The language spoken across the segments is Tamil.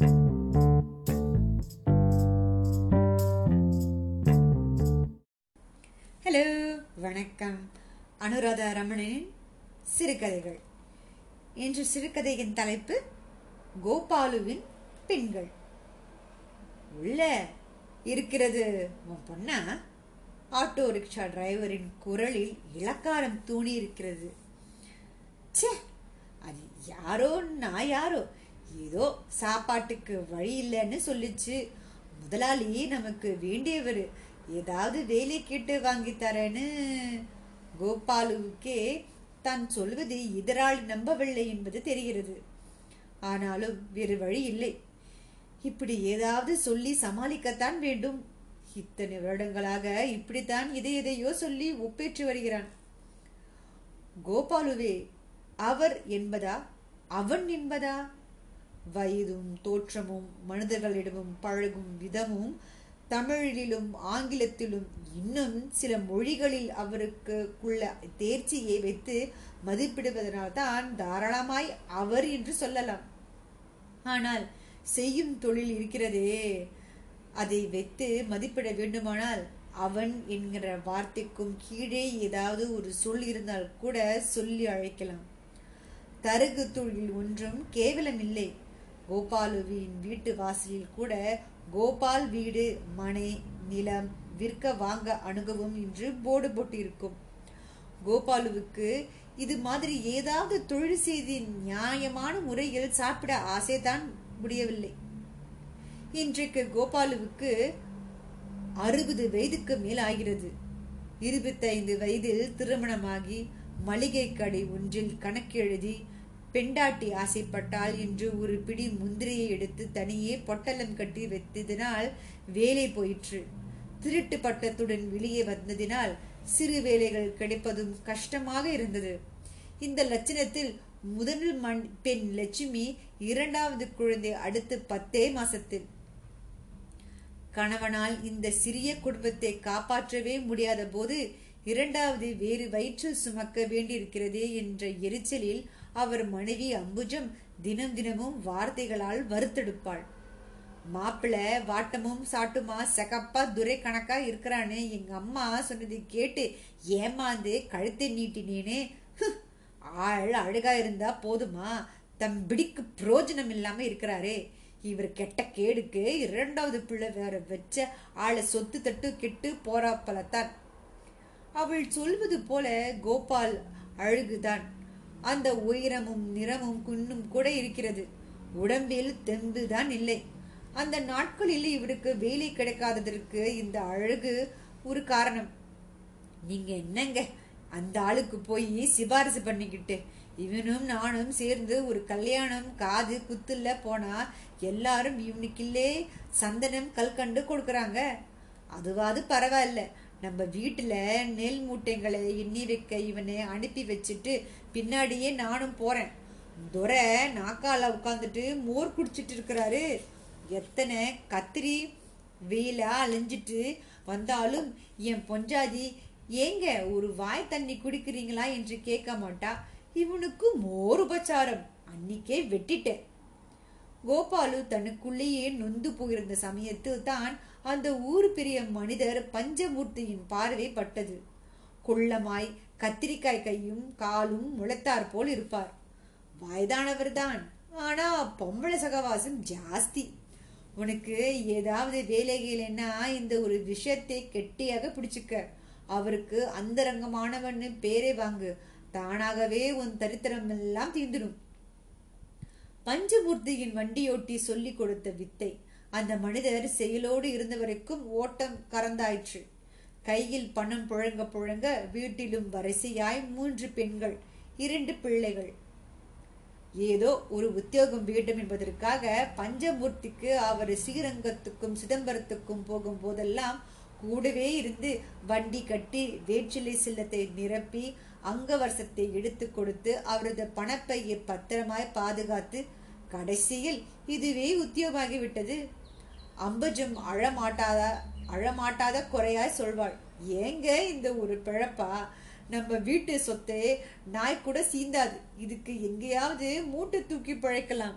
ஹலோ வணக்கம். அனுராதா ரமணனின் சிறுகதைகள். இன்று சிறுகதையின் தலைப்பு கோபாலுவின் பெண்கள். உள்ள இருக்கிறது உன் பொண்ணா? ஆட்டோ ரிக்ஷா டிரைவரின் குரலில் இலக்காரம் தூணி இருக்கிறது. ச்சே அது யாரோ நான் யாரோ? ஏதோ சாப்பாட்டுக்கு வழி இல்லைன்னு சொல்லிச்சு. முதலாளி நமக்கு வேண்டியவர். ஏதாவது வேலை கேட்டு வாங்கி தரேன்னு கோபாலுவுக்கே தான் சொல்வது எதிராளி நம்பவில்லை என்பது தெரிகிறது. ஆனாலும் வேறு வழி இல்லை. இப்படி ஏதாவது சொல்லி சமாளிக்கத்தான் வேண்டும். இத்தனை வருடங்களாக இப்படித்தான் இதை எதையோ சொல்லி ஒப்பேற்று வருகிறான். கோபாலுவே அவர் என்பதா? அவன் என்பதா? வயதும் தோற்றமும் மனிதர்களிடமும் பழகும் விதமும் தமிழிலும் ஆங்கிலத்திலும் இன்னும் சில மொழிகளில் அவருக்குள்ள தேர்ச்சியை வைத்து மதிப்பிடுவதனால்தான் தாராளமாய் அவர் என்று சொல்லலாம். ஆனால் செய்யும் தொழில் இருக்கிறதே. அதை வைத்து மதிப்பிட வேண்டுமானால் அவன் என்கிற வார்த்தைக்கும் கீழே ஏதாவது ஒரு சொல் இருந்தால் கூட சொல்லி அழைக்கலாம். தருகு தொழில் ஒன்றும் கேவலமில்லை. கோபாலுவின் வீட்டு வாசலில் கூட கோபால் வீடு மனை நிலம் விற்க வாங்க அணுகவும் என்று போர்டு போட்டிருக்கும். கோபாலுவுக்கு இது மாதிரி ஏதாவது தொழில் செய்து நியாயமான முறையில் சாப்பிட ஆசைதான் முடியவில்லை. இன்றைக்கு கோபாலுவுக்கு அறுபது வயதுக்கு மேல் ஆகிறது இருபத்தைந்து வயதில் திருமணமாகி மளிகை கடை ஒன்றில் கணக்கெழுதி பெண்டாட்டி ஆசைப்பட்டால் என்று ஒரு பிடி முந்திரியை எடுத்து தனியே பொட்டலம் கட்டி வைத்ததினால் வேலை போயிற்று. திருட்டு பட்டத்துடன் வெளியே வந்ததினால் சிறு வேலைகள் கிடைப்பதும் கஷ்டமாக இருந்தது. இந்த லட்சணத்தில் முதல் மண் பெண் லட்சுமி இரண்டாவது குழந்தை அடுத்து பத்தே மாசத்தில். கணவனால் இந்த சிறிய குடும்பத்தை காப்பாற்றவே முடியாத போது இரண்டாவது வேறு வயிற்றில் சுமக்க வேண்டியிருக்கிறதே என்ற எரிச்சலில் அவர் மனைவி அம்புஜம் தினம் தினமும் வார்த்தைகளால் வறுத்தெடுப்பாள். மாப்பிள்ள வாட்டமும் சாட்டுமா செகப்பா துரை கணக்கா இருக்கிறான்னு எங்க அம்மா சொன்னதை கேட்டு ஏமாந்து கழுத்தை நீட்டினேனே. ஆள் அழகா இருந்தா போதுமா? தம்பிடிக்கு புரோஜனம் இல்லாம இருக்கிறாரே. இவர் கெட்ட கேடுக்கு இரண்டாவது பிள்ளை வேற வச்ச ஆளை சொத்து தட்டு கெட்டு போறா பலத்தான். அவள் சொல்வது போல கோபால் அழுகுதான். அந்த உயரமும் நிறமும் குன்னும் கூட இருக்கிறது. உடம்பில் தெம்புதான் இல்லை. அந்த நாட்களில் இவருக்கு வேலை கிடைக்காததற்கு இந்த அழகு ஒரு காரணம். நீங்க என்னங்க? அந்த ஆளுக்கு போய் சிபாரிசு பண்ணிக்கிட்டு இவனும் நானும் சேர்ந்து ஒரு கல்யாணம் காது குத்துல போனா எல்லாரும் இவனுக்கில்லே சந்தனம் கல்கண்டு கொடுக்குறாங்க. அதுவாது பரவாயில்ல. நம்ம வீட்டில் நெல் மூட்டைங்களை எண்ணி வைக்க இவனை அனுப்பி வச்சுட்டு பின்னாடியே நானும் போகிறேன் துரை நாக்கால உட்காந்துட்டு மோர் குடிச்சிட்டு இருக்கிறாரு. எத்தனை கத்திரி வெயிலாக அலைஞ்சிட்டு வந்தாலும் என் பொஞ்சாதி ஏங்க ஒரு வாய் தண்ணி குடிக்கிறீங்களா? என்று கேட்க மாட்டா. இவனுக்கு மோர் உபச்சாரம். அன்னிக்கே வெட்டிட்டேன். கோபாலு தனக்குள்ளேயே நொந்து போயிருந்த சமயத்தில் தான் அந்த ஊர் பெரிய மனிதர் பஞ்சமூர்த்தியின் பார்வை பட்டது. குள்ளமாய் கத்திரிக்காய் கையும் காலும் முளைத்தார் போல் இருப்பார். வயதானவர்தான். ஆனா பொம்பளை சகவாசம் ஜாஸ்தி. உனக்கு ஏதாவது வேலைகள்னா இந்த ஒரு விஷயத்தை கெட்டியாக பிடிச்சுக்க. அவருக்கு அந்தரங்கமானவன்னு பேரை வாங்கு. தானாகவே உன் தரித்திரம் எல்லாம் தீந்துடும் பஞ்சமூர்த்தியின் வண்டியோட்டி சொல்லிக் கொடுத்த வித்தை அந்த மனிதர் செயலோடு இருந்த வரைக்கும் ஓட்டம் கறந்தாயிற்று. கையில் பணம் புழங்க புழங்க வீட்டிலும் வரிசையாய் மூன்று பெண்கள் இரண்டு பிள்ளைகள். ஏதோ ஒரு உத்தியோகம் வேண்டும் என்பதற்காக பஞ்சமூர்த்திக்கு அவர் ஸ்ரீரங்கத்துக்கும் சிதம்பரத்துக்கும் போகும் போதெல்லாம் கூடவே இருந்து வண்டி கட்டி வேற்றிலை சில்லத்தை நிரப்பி அங்கவர்சத்தை எடுத்து கொடுத்து அவரது பணப்பையை பத்திரமாய் பாதுகாத்து கடைசியில் இதுவே உத்தியோகமாகிவிட்டது. அம்பஜம் அழமாட்டாத அழமாட்டாத குறையாய் சொல்வாள். ஏங்க இந்த ஒரு பிழப்பா? நம்ம வீட்டு சொத்தை நாய் கூட சீந்தாது. இதுக்கு எங்கேயாவது மூட்டை தூக்கி பிழைக்கலாம்.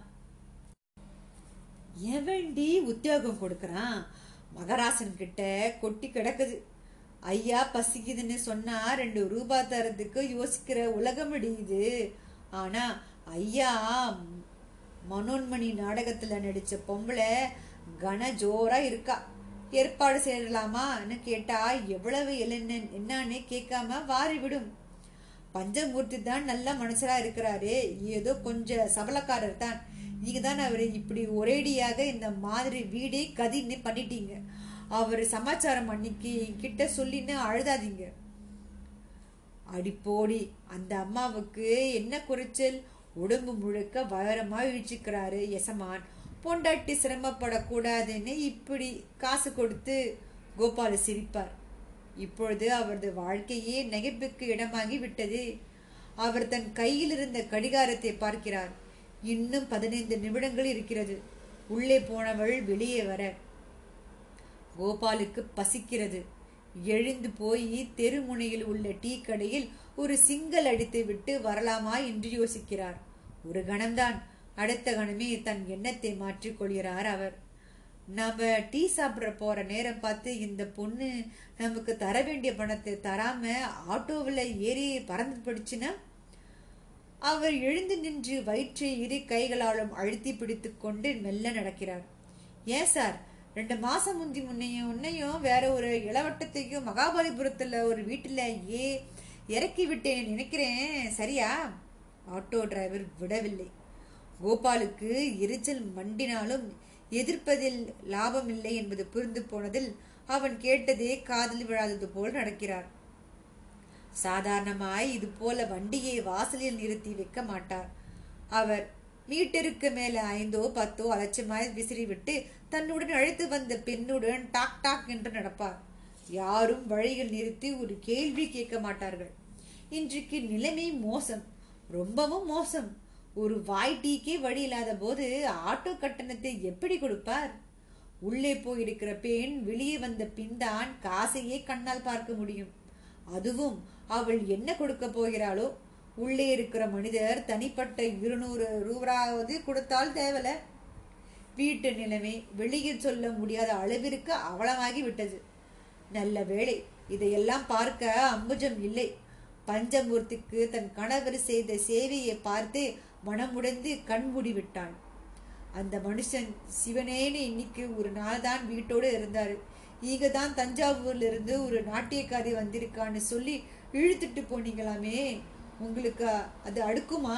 எவன்டி உத்தியோகம் கொடுக்கறான். மகராசன் கிட்ட கொட்டி கிடக்குது. ஐயா பசிக்குதுன்னு சொன்னா ரெண்டு ரூபா தரதுக்கு யோசிக்கிற உலகம் இது. ஆனா ஐயா மனோன்மணி நாடகத்துல நடிச்ச பொம்பளை கன ஜோரா இருக்கா. ஏற்பாடு செய்யலாமான்னு கேட்டா எவ்வளவு என்ன என்னன்னு கேட்காம வாரி விடும் பஞ்சமூர்த்தி தான் நல்ல மனுஷரா இருக்கிறாரு. ஏதோ கொஞ்சம் சபலக்காரர் தான். நீங்க தான் அவர் இப்படி ஒரேடியாக இந்த மாதிரி வீடே கதின்னு பண்ணிட்டீங்க. அவர் சமாச்சாரம் அன்னைக்கு கிட்ட சொல்லின்னு அழுதாதீங்க. அடிப்போடி அந்த அம்மாவுக்கு என்ன குறைச்சல்? உடம்பு முழுக்க வைரமா இழிச்சுக்கிறாரு எசமான். பொண்டாட்டி சிரமப்படக்கூடாதுன்னு இப்படி காசு கொடுத்து கோபால சிரிப்பார். இப்பொழுது அவரது வாழ்க்கையே நகைப்புக்கு இடமாகி விட்டது. அவர் தன் கையில் இருந்த கடிகாரத்தை பார்க்கிறார். இன்னும் பதினைந்து நிமிடங்கள் இருக்கிறது. உள்ளே போனவள் வெளியே வர கோபாலுக்கு பசிக்கிறது. எழுந்து போய் தெருமுனையில் உள்ள டீ கடையில் ஒரு சிங்கல் அடித்து விட்டு வரலாமா என்று யோசிக்கிறார். ஒரு கணம்தான். அடுத்த கணமே தன் எண்ணத்தை மாற்றிக் கொள்கிறார் அவர். நம்ம டீ சாப்பிட போற நேரம் பார்த்து இந்த பொண்ணு நமக்கு தர வேண்டிய பணத்தை தராம ஆட்டோவில் ஏறி பறந்து போயிடுச்சுன்னா? அவர் எழுந்து நின்று வயிற்றை இரு கைகளாலும் அழுத்தி பிடித்து கொண்டு மெல்ல நடக்கிறார். ஏன் சார்? ரெண்டு மாசம் முந்தி முன்னையும் உன்னையும் வேற ஒரு இளவட்டத்தையும் மகாபலிபுரத்துல ஒரு வீட்டில் ஏ இறக்கி விட்டேன் நினைக்கிறேன். சரியா? ஆட்டோ டிரைவர் விடவில்லை. கோபாலுக்கு எரிச்சல் மண்டினாலும் எதிர்ப்பதில் லாபமில்லை என்பது புரிந்து போனதில் அவன் கேட்டதே காதல் விழாதது போல் நடக்கிறார். சாதாரணமாய் இது போல வண்டியை வாசலில் நிறுத்தி வைக்க மாட்டார். அவர் மீட்டருக்கு மேல ஐந்தோ பத்தோ அலட்சியமாய் விசிறிவிட்டு தன்னுடன் அழைத்து வந்த பெண்ணுடன் டாக் டாக் என்று நடப்பார். யாரும் வழியில் நிறுத்தி ஒரு கேள்வி கேட்க மாட்டார்கள். இன்றைக்கு நிலைமை மோசம். ரொம்பவும் மோசம். ஒரு வாய் டீக்கே வழி இல்லாத போது ஆட்டோ கட்டணத்தை எப்படி கொடுப்பார்? உள்ளே போயிருக்கிற பெண் வெளியே வந்த பின்தான் காசையே கண்ணால் பார்க்க முடியும். அதுவும் அவள் என்ன கொடுக்க போகிறாளோ? உள்ளே இருக்கிற மனிதர் தனிப்பட்ட இருநூறு ரூபாவது கொடுத்தால் தேவல. வீட்டு நிலைமை வெளியில் சொல்ல முடியாத அளவிற்கு அவலமாகி விட்டது. நல்ல வேளை இதையெல்லாம் பார்க்க அம்புஜம் இல்லை. பஞ்சமூர்த்திக்கு தன் கணவர் செய்த சேவையை பார்த்து மனமுடைந்து கண் மூடிவிட்டாள். அந்த மனுஷன் சிவனேன்னு இன்னைக்கு ஒரு நாள் தான் வீட்டோடு இருந்தார். இங்க தான் தஞ்சாவூர்லேருந்து ஒரு நாட்டியக்காரி வந்திருக்கான்னு சொல்லி இழுத்துட்டு போனீங்களாமே. உங்களுக்கு அது அடுக்குமா?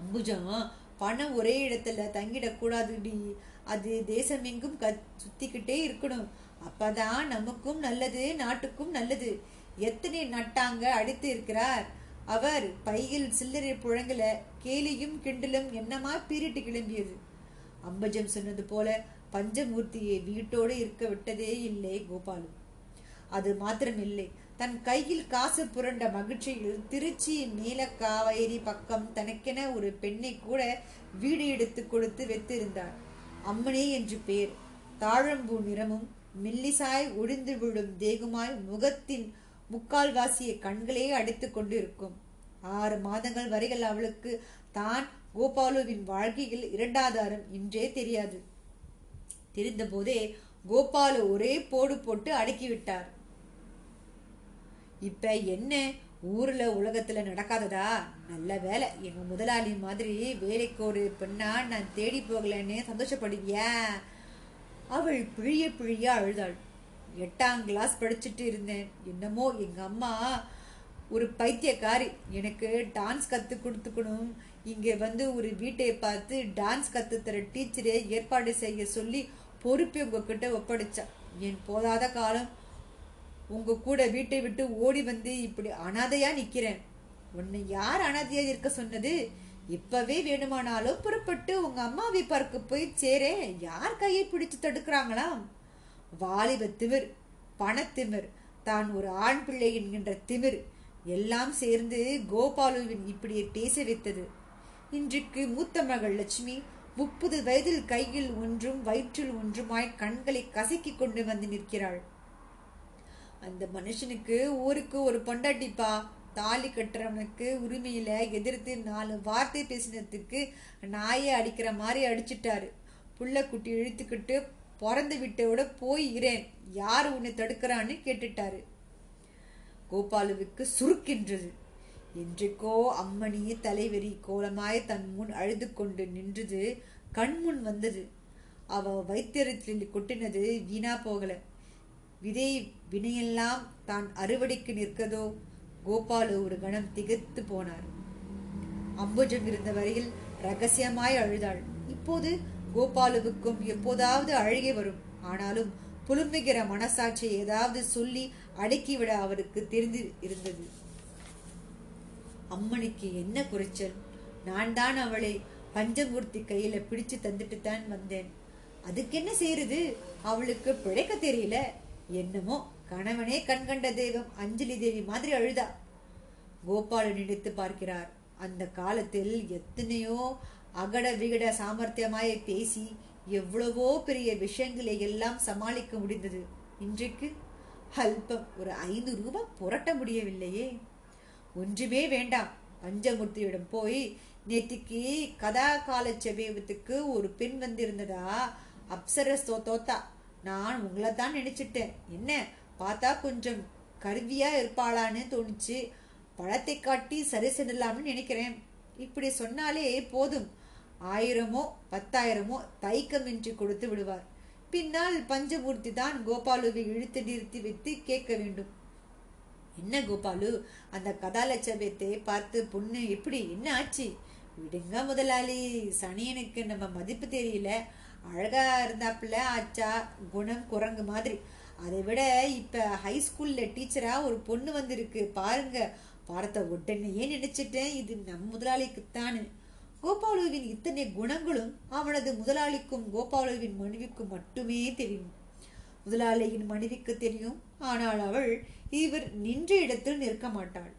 அம்புஜா பணம் ஒரே இடத்துல தங்கிடக்கூடாதுடி. அது தேசமெங்கும் க சுத்திக்கிட்டே இருக்கணும். அப்பதான் நமக்கும் நல்லது நாட்டுக்கும் நல்லது. எத்தனை நட்டாங்க அடித்து இருக்கிறார்? அவர் பையில் சில்லறை புழங்கல கேலியும் கிண்டலும் என்னமா பீரிட்டு கிளம்பியது. அம்பஜம் சொன்னது போல பஞ்சமூர்த்தியை வீட்டோடு இருக்க விட்டதே இல்லை கோபாலு. அது மாத்திரமில்லை. தன் கையில் காசு புரண்ட மகிழ்ச்சியில் திருச்சி நீலக்காவேரி பக்கம் தனக்கென ஒரு பெண்ணை கூட வீடு எடுத்து கொடுத்து வைத்திருந்தார் அம்மனே என்று பேர். தாழம்பூ நிறமும் மெல்லிசாய் ஒடிந்து விழும் தேகுமாய் முகத்தின் முக்கால்வாசிய கண்களே அடித்து கொண்டிருக்கும். ஆறு மாதங்கள் வரைகள் அவளுக்கு தான் கோபாலுவின் வாழ்க்கையில் இரண்டாதாரம் என்றே தெரியாது. தெரிந்த போதே கோபாலு ஒரே போடு போட்டு அடக்கிவிட்டார். இப்ப என்ன? ஊர்ல உலகத்துல நடக்காததா? நல்ல வேலை. எங்க முதலாளி மாதிரி வேலைக்கு ஒரு பெண்ணா நான் தேடி போகலன்னு சந்தோஷப்படுவியா? அவள் பிழிய பிழிய அழுதாள். எட்டாம் கிளாஸ் படிச்சுட்டு இருந்தேன். என்னமோ எங்கள் அம்மா ஒரு பைத்தியக்காரி. எனக்கு டான்ஸ் கற்றுக் கொடுத்துக்கணும். இங்கே வந்து ஒரு வீட்டை பார்த்து டான்ஸ் கற்றுத்தர டீச்சரே ஏற்பாடு செய்ய சொல்லி பொறுப்பை உங்ககிட்ட ஒப்படைச்சா. என் போதாத காலம். உங்க கூட வீட்டை விட்டு ஓடி வந்து இப்படி அனாதையாக நிற்கிறேன் உன்னை யார் அனாதையாக இருக்க சொன்னது? இப்பவே வேணுமானாலும் புறப்பட்டு உங்க அம்மாவை பார்க்க போய் சேரே யார் கையை பிடிச்சு தடுக்கிறாங்களாம்? வாலிப திமிர் பணத்திமிர் தான் ஒரு ஆண் பிள்ளை என்கின்ற திமிர் எல்லாம் சேர்ந்து கோபாலுவின் இப்படியே பேச வைத்தது இன்றைக்கு மூத்த மகள் லட்சுமி முப்பது வயதில் கையில் ஒன்றும் வயிற்றில் ஒன்றுமாய் கண்களை கசக்கி கொண்டு வந்து நிற்கிறாள். அந்த மனுஷனுக்கு ஊருக்கு ஒரு பொண்டாட்டிப்பா. தாலி கட்டுறவனுக்கு உரிமையில எதிர்த்து நாலு வார்த்தை பேசினதுக்கு நாயை அடிக்கிற மாதிரி அடிச்சிட்டாரு. புள்ள குட்டி இழுத்துக்கிட்டு பிறந்து விட்டோட போய் இரேன் யார் உன்னை தடுக்கிறான்னு கேட்டுட்டாரு. கோபாலுவுக்கு சுருக்கின்றது. என்றைக்கோ அம்மணி தலைவெறி கோலமாய் தன் முன் அழுது கொண்டு நின்றது கண்முன் வந்தது. அவ வைத்தியத்தில் கொட்டினது வீணா போகல. விதை வினையெல்லாம் தான் அறுவடைக்கு நிற்கதோ? கோபாலு ஒரு கணம் திகைத்து போனார். அம்புஜம் இருந்த வரையில் ரகசியமாய் அழுதாள். இப்போது கோபாலுவுக்கும் எப்போதாவது அழுகை வரும். ஆனாலும் புலும்புகிற மனசாட்சியை ஏதாவது சொல்லி அடக்கிவிட அவருக்கு தெரிந்து இருந்தது. அம்மனுக்கு என்ன குறைச்சல்? நான் தான் அவளை பஞ்சமூர்த்தி கையில பிடிச்சு தந்துட்டு தான் வந்தேன். அதுக்கு என்ன செய்யறது அவளுக்கு பிழைக்க தெரியல. என்னமோ கணவனே கண்கண்ட தெய்வம் அஞ்சலி தேவி மாதிரி அழுதா. கோபாலன் நினைத்து பார்க்கிறார். அந்த காலத்தில் எத்தனையோ அகட விகட சாமர்த்தியமாய் பேசி எவ்வளவோ பெரிய விஷயங்களை எல்லாம் சமாளிக்க முடிந்தது. இன்றைக்கு அல்பம் ஒரு ஐந்து ரூபாய் புரட்ட முடியவில்லையே. ஒன்றுமே வேண்டாம். பஞ்சமூர்த்தியிடம் போய் நேற்றுக்கு கதா கால செபேவத்துக்கு ஒரு பெண் வந்திருந்ததா? அப்சர தோத்தா நான் உங்களை தான் நினைச்சிட்டேன். என்ன பார்த்தா கொஞ்சம் கருவியா இருப்பாளான்னு தோணுச்சு. பழத்தை காட்டி சரி செல்லலாம்னு நினைக்கிறேன். இப்படி சொன்னாலே போதும். ஆயிரமோ பத்தாயிரமோ தயக்கமின்றி கொடுத்து விடுவார். பின்னால் பஞ்சமூர்த்தி தான் கோபாலுவை இழுத்து நிறுத்தி வைத்து கேட்க வேண்டும். என்ன கோபாலு அந்த கதாலட்சபத்தை பார்த்து பொண்ணு எப்படி என்ன ஆச்சு? விடுங்க முதலாளி சனியனுக்கு நம்ம மதிப்பு தெரியல. அழகா இருந்தாப்புல ஆச்சா குணம் குரங்கு மாதிரி. அதை விட இப்ப ஹை ஸ்கூல்ல டீச்சரா ஒரு பொண்ணு வந்திருக்கு. பாருங்க பார்த்த உடனேயே நினைச்சிட்டேன். இது நம் முதலாளிக்குத்தானு கோபாலுவின் இத்தனை குணங்களும் அவனது முதலாளிக்கும் கோபாலுவின் மனைவிக்கும் மட்டுமே தெரியும். முதலாளியின் மனைவிக்கு தெரியும். ஆனால் அவள் இவர் நின்ற இடத்தில் நிற்க மாட்டாள்.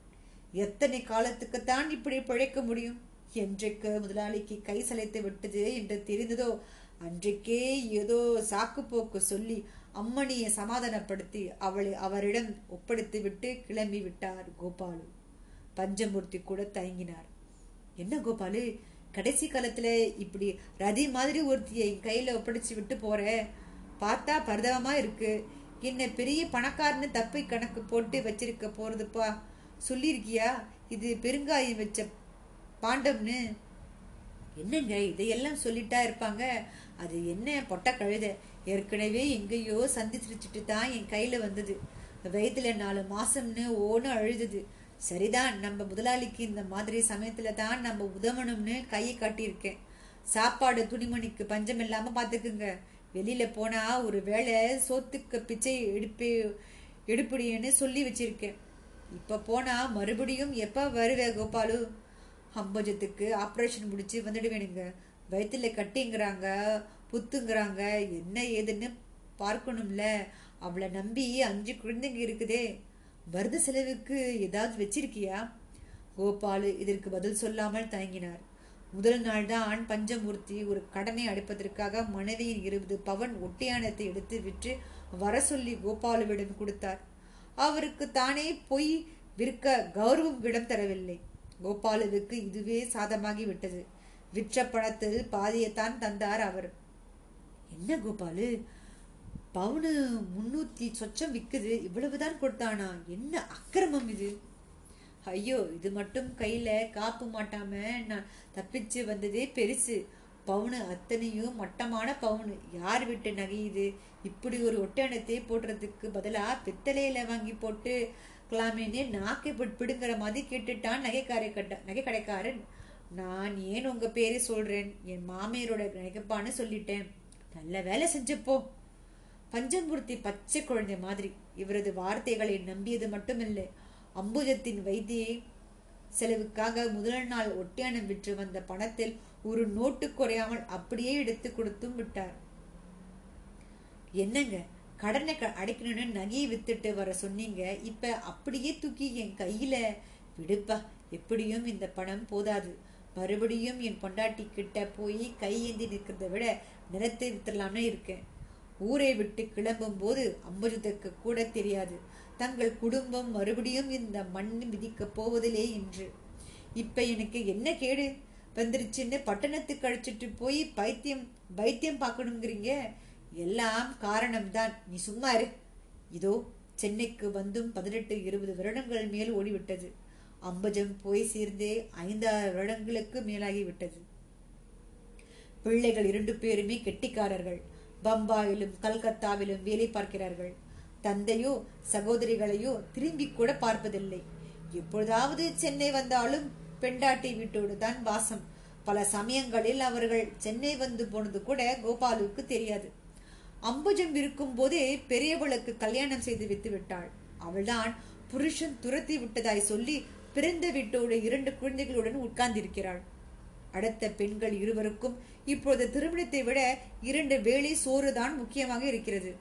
எத்தனை காலத்துக்குத்தான் இப்படி பிழைக்க முடியும்? என்றைக்கு முதலாளிக்கு கை சளைத்து விட்டது என்று தெரிந்ததோ அன்றைக்கே ஏதோ சாக்கு போக்கு சொல்லி அம்மணியை சமாதானப்படுத்தி அவளை அவரிடம் ஒப்படைத்து விட்டு கிளம்பி விட்டார் கோபாலு. பஞ்சமூர்த்தி கூட தயங்கினார். என்ன கோபாலு? கடைசி காலத்துல இப்படி ரதி மாதிரி ஒருத்திய என் கையில ஒப்படைச்சு விட்டு போற பார்த்தா பரிதாபமா இருக்கு. என்ன பெரிய பணக்காரன்னு தப்பை கணக்கு போட்டு வச்சிருக்க போறதுப்பா. சொல்லியிருக்கியா? இது பெருங்காயம் வச்ச பாண்டம்னு. என்னங்க இதையெல்லாம் சொல்லிட்டா இருப்பாங்க? அது என்ன பொட்ட கழுத? ஏற்கனவே எங்கேயோ சந்திச்சிருச்சுட்டு தான் என் கையில வந்தது. வயிற்றுல நாலு மாசம்னு ஓன அழுதுது. சரிதான் நம்ம முதலாளிக்கு இந்த மாதிரி சமயத்துல தான் நம்ம உதவணும்னு கையை காட்டியிருக்கேன். சாப்பாடு துணிமணிக்கு பஞ்சம் இல்லாம பாத்துக்குங்க. வெளியில போனா ஒரு வேளை சோத்துக்கு பிச்சை எடுப்பே எடுப்பிடின்னு சொல்லி வச்சிருக்கேன். இப்ப போனா மறுபடியும் எப்ப வருவே கோபாலு? அம்பஜத்துக்கு ஆப்ரேஷன் முடிச்சு வந்துடுவேனுங்க. வயிற்றுல கட்டிங்கிறாங்க புத்துங்கிறாங்க என்ன ஏதுன்னு பார்க்கணும்ல. அவளை நம்பி அஞ்சு குழந்தைங்க இருக்குதே. வருத செலவுக்கு ஏதாவது வச்சிருக்கியா? கோபாலு இதற்கு பதில் சொல்லாமல் தயங்கினார். முதல் நாள் தான் பஞ்சமூர்த்தி ஒரு கடனை அடைப்பதற்காக மனைவியின் இருபது பவன் ஒட்டியானத்தை எடுத்து விற்று வர சொல்லி கோபாலுவிடம் கொடுத்தார். அவருக்கு தானே பொய் விற்க கௌரவம் விடம் தரவில்லை. கோபாலுவுக்கு இதுவே சாதமாகி விட்டது. விற்ற பணத்தில் பாதியத்தான் தந்தார் அவர். என்ன கோபாலு? பவுனு முன்னூற்றி சொச்சம் விற்குது இவ்வளவுதான் கொடுத்தானா? என்ன அக்கிரமம் இது? ஐயோ இது மட்டும் கையில் காப்பு மாட்டாம நான் தப்பிச்சு வந்ததே பெருசு. பவுனு அத்தனையும் மட்டமான பவுனு. யார் விட்டு நகையுது இப்படி ஒரு ஒட்டணத்தை போடுறதுக்கு பதிலாக பித்தளையில் வாங்கி போட்டு கலாமேனே நாக்கை பிடுங்கிற மாதிரி கேட்டுட்டான் நகைக்காரை கட்ட நகை கடைக்காரன். நான் ஏன் உங்கள் பேரை சொல்கிறேன் என் மாமியாரோட நகைப்பான்னு சொல்லிட்டேன். நல்ல வேலை செஞ்சப்போ பஞ்சமூர்த்தி பச்சை குழந்தை மாதிரி. இவரது வார்த்தைகளை நம்பியது மட்டுமில்லை. அம்புஜத்தின் வைத்திய செலவுக்காக முதல் நாள் ஒட்டியானம் விற்று வந்த பணத்தில் ஒரு நோட்டு குறையாமல் அப்படியே எடுத்து கொடுத்தும் விட்டார். என்னங்க? கடனை அடைக்கணும்னு நகையை வித்துட்டு வர சொன்னீங்க. இப்ப அப்படியே தூக்கி என் கையில விடுப்பா. எப்படியும் இந்த பணம் போதாது. மறுபடியும் என் பொண்டாட்டி கிட்ட போய் கையேந்தி நிற்கிறத விட நிலத்தை வித்துடலாம்னு இருக்கேன். ஊரை விட்டு கிளம்பும் போது அம்பருதற்கு கூட தெரியாது. தங்கள் குடும்பம் மறுபடியும் இந்த மண் மிதிக்கப் போவதிலே என்று. இப்ப எனக்கு என்ன கேடு? வந்துருச்சுன்னு பட்டணத்துக்கு அழைச்சிட்டு போய் பைத்தியம் பைத்தியம் பார்க்கணுங்கிறீங்க? எல்லாம் காரணம்தான். நீ சும்மா இரு. இதோ சென்னைக்கு வந்தும் பதினெட்டு இருபது வருடங்கள் மேல் ஓடிவிட்டது. அம்பஜம் போய் சேர்ந்தே ஐந்தாறு வருடங்களுக்கு மேலாகி விட்டது பிள்ளைகள் இரண்டு பேருமே கெட்டிக்காரர்கள். பம்பாயிலும் கல்கத்தாவிலும் வேலை பார்க்கிறார்கள். தந்தையோ சகோதரிகளையோ திரும்பி கூட பார்ப்பதில்லை. எப்பொழுதாவது சென்னை வந்தாலும் பெண்டாட்டி வீட்டோடு தான் வாசம். பல சமயங்களில் அவர்கள் சென்னை வந்து போனது கூட கோபாலுக்கு தெரியாது. அம்புஜம் இருக்கும் போதே பெரியவளுக்கு கல்யாணம் செய்து வித்து விட்டாள். அவள்தான் புருஷன் துரத்தி விட்டதாய் சொல்லி பிறந்த வீட்டோடு இரண்டு குழந்தைகளுடன் உட்கார்ந்திருக்கிறாள். அடுத்த பெண்கள் இருவருக்கும் இப்போது திருமணத்தை விட இரண்டு வேளை சோறுதான் முக்கியமாக இருக்கிறது.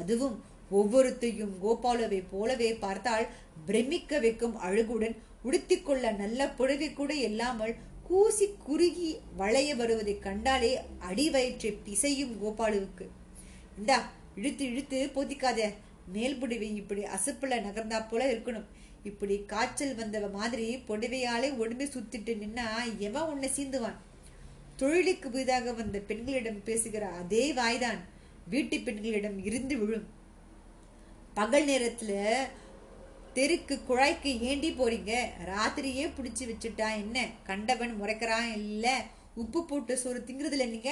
அதுவும் ஒவ்வொருத்தையும் கோபாலுவை போலவே பார்த்தால் பிரமிக்க வைக்கும் அழகுடன் உடுத்திக்கொள்ள நல்ல புடவை கூட இல்லாமல் கூசி குறுகி வளைய வருவதை கண்டாலே அடி வயிற்றை பிசையும் கோபாலுவுக்கு. இந்தா இழுத்து இழுத்து போத்திக்காத மேல் புடவை இப்படி அசப்புல நகர்ந்தா போல இருக்கணும். இப்படி காய்ச்சல் வந்தவ மாதிரி புடவையாலே உடம்பே சுத்திட்டு நின்னா எவன் உன்னை சீந்துவான்? தொழிலுக்கு புதிதாக வந்த பெண்களிடம் பேசுகிற அதே வாய்தான் வீட்டு பெண்களிடம் இருந்து விழும். பகல் நேரத்துல தெருக்கு குழாய்க்கு ஏண்டி போறீங்க. ராத்திரியே பிடிச்சி வச்சுட்டா என்ன? கண்டவன் முறைக்கிறான் இல்ல? உப்பு போட்டு சோறு திங்கிறதுல நீங்க?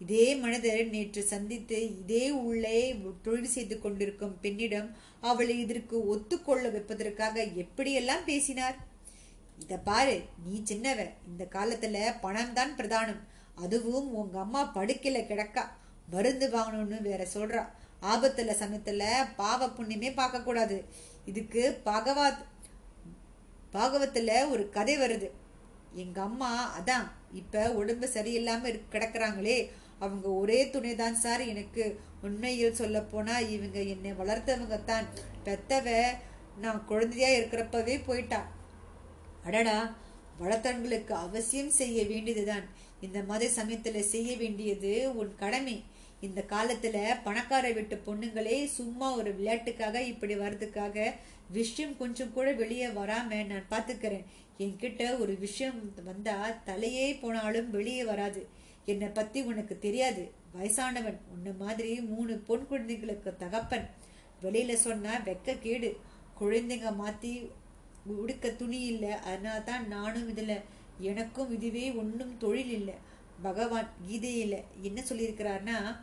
இதே மனிதர் நேற்று சந்தித்து இதே உள்ளே தொழில் செய்து கொண்டிருக்கும் பெண்ணிடம் அவளை இதற்கு ஒத்துக்கொள்ள வைப்பதற்காக எப்படியெல்லாம் பேசினார்? இத பாரு நீ சின்னவ இந்த காலத்துல பணம் தான் பிரதானம். அதுவும் உங்க அம்மா படுக்கையில கிடக்கா. மருந்து வாங்கணும்னு வேற சொல்றா. ஆபத்துல சமயத்துல பாவ புண்ணியமே பார்க்க கூடாது இதுக்கு பகவாத் பாகவத்துல ஒரு கதை வருது. எங்க அம்மா அதான் இப்ப உடம்பு சரியில்லாம கிடக்குறாங்களே அவங்க ஒரே துணைதான் சார். எனக்கு உண்மையில் சொல்ல போனா இவங்க என்னை வளர்த்தவங்க தான் பெத்தவ நான் குழந்தையா இருக்கிறப்பவே போயிட்டா அடடா வளர்த்தவங்களுக்கு அவசியம் செய்ய வேண்டியதுதான். இந்த மாதிரி சமயத்துல செய்ய வேண்டியது உன் கடமை. இந்த காலத்துல பணக்கார வீட்டு பொண்ணுங்களே சும்மா ஒரு விளையாட்டுக்காக இப்படி வர்றதுக்காக விஷயம் கொஞ்சம் கூட வெளியே வராம நான் பாத்துக்கிறேன். என்கிட்ட ஒரு விஷயம் வந்தா தலையே போனாலும் வெளியே வராது. என்னை பத்தி உனக்கு தெரியாது. வயசானவன் உன்ன மாதிரி மூணு பொன் குழந்தைகளுக்கு தகப்பன். வெளியில சொன்னா வெக்க கேடு. குழந்தைங்க மாத்தி உடுக்க துணி இல்லை. அதனால தான் நானும் இதில் எனக்கும் இதுவே ஒன்றும் தொழில் இல்லை. பகவான் கீதையில் என்ன சொல்லியிருக்கிறார்னா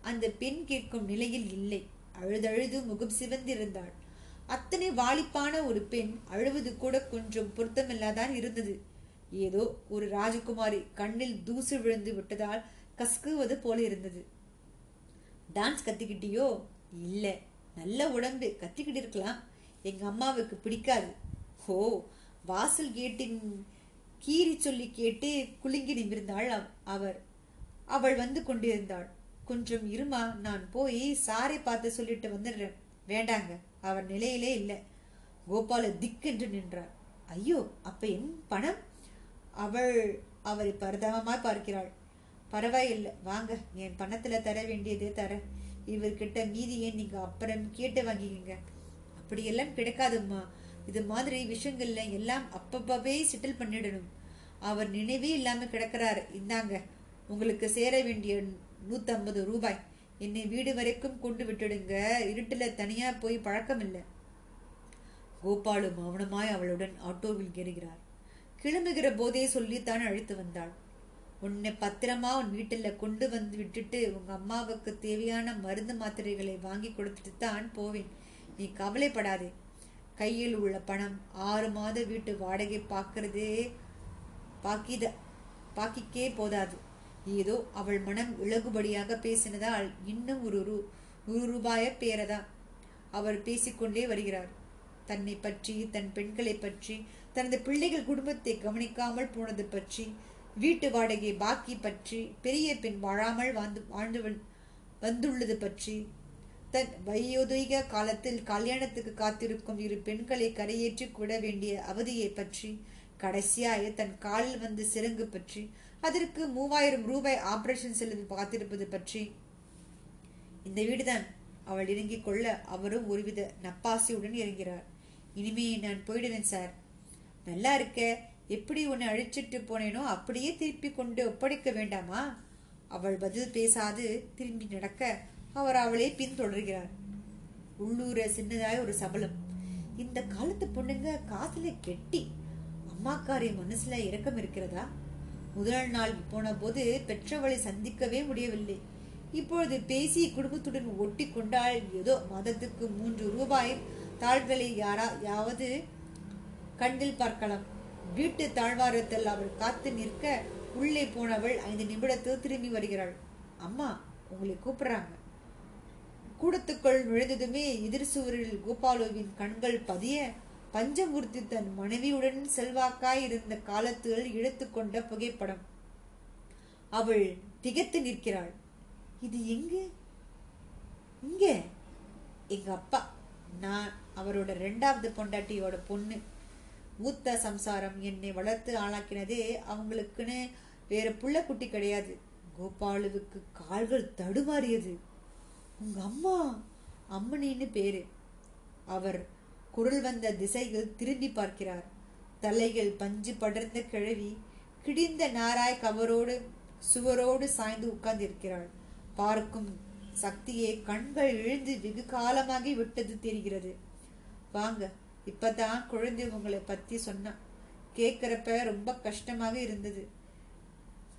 அந்த பெண் கேட்கும் நிலையில் இல்லை. அழுதழுது முகம் சிவந்திருந்தாள். அத்தனை வாலிப்பான ஒரு பெண் அழுவது கூட கொஞ்சம் பொருத்தமில்லாதான் இருந்தது. ஏதோ ஒரு ராஜகுமாரி கண்ணில் தூசு விழுந்து விட்டதால் கசக்குவது போல இருந்தது. டான்ஸ் கத்துக்கிட்டியோ? இல்ல. நல்ல உடம்பு. கத்திக்கிட்டு இருக்கலாம். எங்க அம்மாவுக்கு பிடிக்காது. ஓ வாசல் கேட்டின் கீறி சொல்லி கேட்டு குலுங்கி நிமிர்ந்தாள் அவர். அவள் வந்து கொண்டிருந்தாள். கொஞ்சம் இருமா நான் போய் சாரை பார்த்து சொல்லிட்டு வந்துடுறேன். வேண்டாங்க. அவர் நிலையிலே இல்லை. கோபால திக்கென்று நின்றார். ஐயோ அப்ப என் பணம்? அவள் அவரை பரிதாபமாய் பார்க்கிறாள். பரவாயில்லை வாங்க என் பணத்தில் தர வேண்டியதே தர. இவர்கிட்ட மீதியை நீங்கள் அப்புறம் கேட்டு வாங்கிக்கிங்க. அப்படியெல்லாம் கிடைக்காதும்மா. இது மாதிரி விஷயங்கள்ல எல்லாம் அப்பப்பவே செட்டில் பண்ணிடணும். அவர் நினைவே இல்லாமல் கிடக்கிறாரு. இந்தாங்க உங்களுக்கு சேர வேண்டிய நூற்றம்பது ரூபாய். என்னை வீடு வரைக்கும் கொண்டு விட்டுடுங்க. இருட்டில் தனியாக போய் பழக்கம் இல்லை கோபாலு மௌனமாய் அவளுடன் ஆட்டோவில் ஏறுகிறார். கிளம்புகிற போதே சொல்லித்தான் அழைத்து வந்தாள். உன்னை பத்திரமா உன் வீட்டில் கொண்டு வந்து விட்டுட்டு உங்க அம்மாவுக்கு தேவையான மருந்து மாத்திரைகளை வாங்கி கொடுத்துட்டு தான் போவேன். நீ கவலைப்படாதே. கையில் உள்ள பணம் ஆறு மாத வீட்டு வாடகை பார்க்கறதே பாக்கித பாக்கிக்கே போதாது. ஏதோ அவள் மனம் இலகுபடியாக பேசினதால் இன்னும் ஒரு ரூ ஒரு ரூபாய பேரதான். அவர் பேசிக்கொண்டே வருகிறார். தன்னை பற்றி தன் பெண்களை பற்றி தனது பிள்ளைகள் குடும்பத்தை கவனிக்காமல் போனது பற்றி வீட்டு வாடகை பாக்கி பற்றி பெரிய பெண் வாழாமல் வாழ்ந்து வாழ்ந்து வந்துள்ளது பற்றி தன் வயோதிக காலத்தில் கல்யாணத்துக்கு காத்திருக்கும் இரு பெண்களை கரையேற்றி கூட வேண்டிய அவதியை பற்றி கடைசியாக தன் காலில் வந்து சிறங்கு பற்றி அதற்கு மூவாயிரம் ரூபாய் ஆபரேஷன் செலவு பார்த்திருப்பது பற்றி இந்த வீடுதான். அவள் இறங்கிக் கொள்ள அவரும் ஒருவித நப்பாசியுடன் இறங்கிறார். இனிமே நான் போயிடுவேன் சார் நல்லா இருக்க எப்படி உன்னை அழிச்சிட்டு போனேனோ அப்படியே திருப்பி கொண்டு ஒப்படைக்க வேண்டாமா? அவள் பதில் பேசாது திரும்பி நடக்க அவர் அவளே பின்தொடர்கிறார். உள்ளூர சின்னதாய் ஒரு சபலம். இந்த காலத்து பொண்ணுங்க காசுல கெட்டி அம்மாக்காரி மனசுல இரக்கம் இருக்கிறதா? முதல் நாள் போன போது பெற்றவளை சந்திக்கவே முடியவில்லை. இப்பொழுது பேசி குடும்பத்துடன் ஒட்டி கொண்டால் ஏதோ மாதத்துக்கு மூன்று ரூபாய் தாள்களை யாரா யாவது கண்ணில் பார்க்கலாம். வீட்டு தாழ்வாரத்தில் அவள் காத்து நிற்க உள்ளே போனவள் ஐந்து நிமிடத்தில் திரும்பி வருகிறாள். அம்மா உங்களை கூப்பிடுறாங்க. கூடத்துக்குள் நுழைந்ததுமே எதிர் சுவரில் கோபாலுவின் கண்கள் பதிய பஞ்சமூர்த்தி தன் மனைவியுடன் செல்வாக்காய் இருந்த காலத்தில் இழுத்துக்கொண்ட புகைப்படம். அவள் திகைத்து நிற்கிறாள். இது எங்கு? இங்க. எங்க அப்பா நான் அவரோட ரெண்டாவது பொண்டாட்டியோட பொண்ணு. மூத்த சம்சாரம் என்னை வளர்த்து ஆளாக்கினதே அவங்களுக்குன்னு வேற புள்ள குட்டி கிடையாது. கோபாலுவுக்கு கால்கள் தடுமாறியது. உங்க அம்மா அம்மனின்னு பேரு. அவர் குரல் வந்த திசையில் திரும்பி பார்க்கிறார். தலைகள் பஞ்சு படர்ந்த கிழவி கிடிந்த நாராய் கவரோடு சுவரோடு சாய்ந்து உட்கார்ந்திருக்கிறாள். பார்க்கும் சக்தியை கண்கள் இழுந்து வெகு காலமாகி விட்டது தெரிகிறது. வாங்க இப்பதான் குழந்தை உங்களை பத்தி சொன்னான் கேட்கிறப்ப ரொம்ப கஷ்டமாக இருந்தது.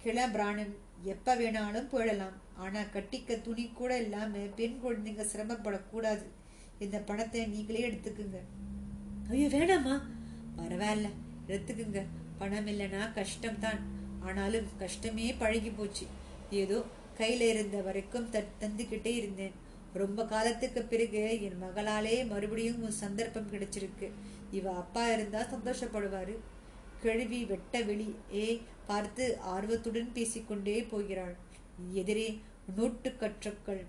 கிளபிராணன் எப்ப வேணாலும் போயிடலாம். ஆனா கட்டிக்க துணி கூட இல்லாம பெண் குழந்தைங்க சிரமப்படக்கூடாது. இந்த பணத்தை நீங்களே எடுத்துக்குங்க. ஐயோ வேணாமா பரவாயில்ல எடுத்துக்குங்க. பணம் இல்லைன்னா கஷ்டம்தான். ஆனாலும் கஷ்டமே பழகி போச்சு ஏதோ கையில இருந்த வரைக்கும் தந்துக்கிட்டே இருந்தேன். ரொம்ப காலத்துக்கு பிறகு என் மகளாலே மறுபடியும் ஒரு சந்தர்ப்பம் கிடைச்சிருக்கு. இவ அப்பா இருந்தா சந்தோஷப்படுவாரு. கிழவி வெட்ட வெளியே பார்த்து ஆர்வத்துடன் பேசிக்கொண்டே போகிறாள். எதிரே நோட்டு கற்றக்கள்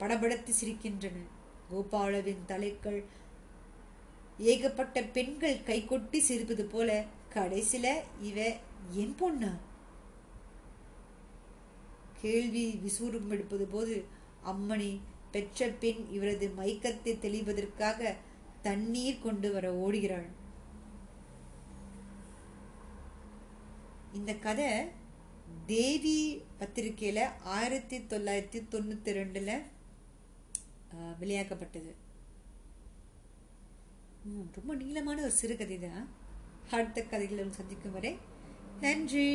படபடத்து சிரிக்கின்றன. கோபாலவின் தலைக்கள் ஏகப்பட்ட பெண்கள் கைகொட்டி சிரிப்பது போல கடைசில இவ என் பொண்ணா? கேள்வி விசூரம் எடுப்பது போது அம்மணி பெற்ற பெண் இவரது மயக்கத்தை தெளிவதற்காக தண்ணீர் கொண்டு வர ஓடுகிறாள். இந்த கதை தேவி பத்திரிகையில் ஆயிரத்தி தொள்ளாயிரத்தி தொண்ணூத்தி ரெண்டுல வெளியாக்கப்பட்டது. ரொம்ப நீளமான ஒரு சிறுகதை தான் அடுத்த கதைகளை சந்திக்கும் வரை நன்றி.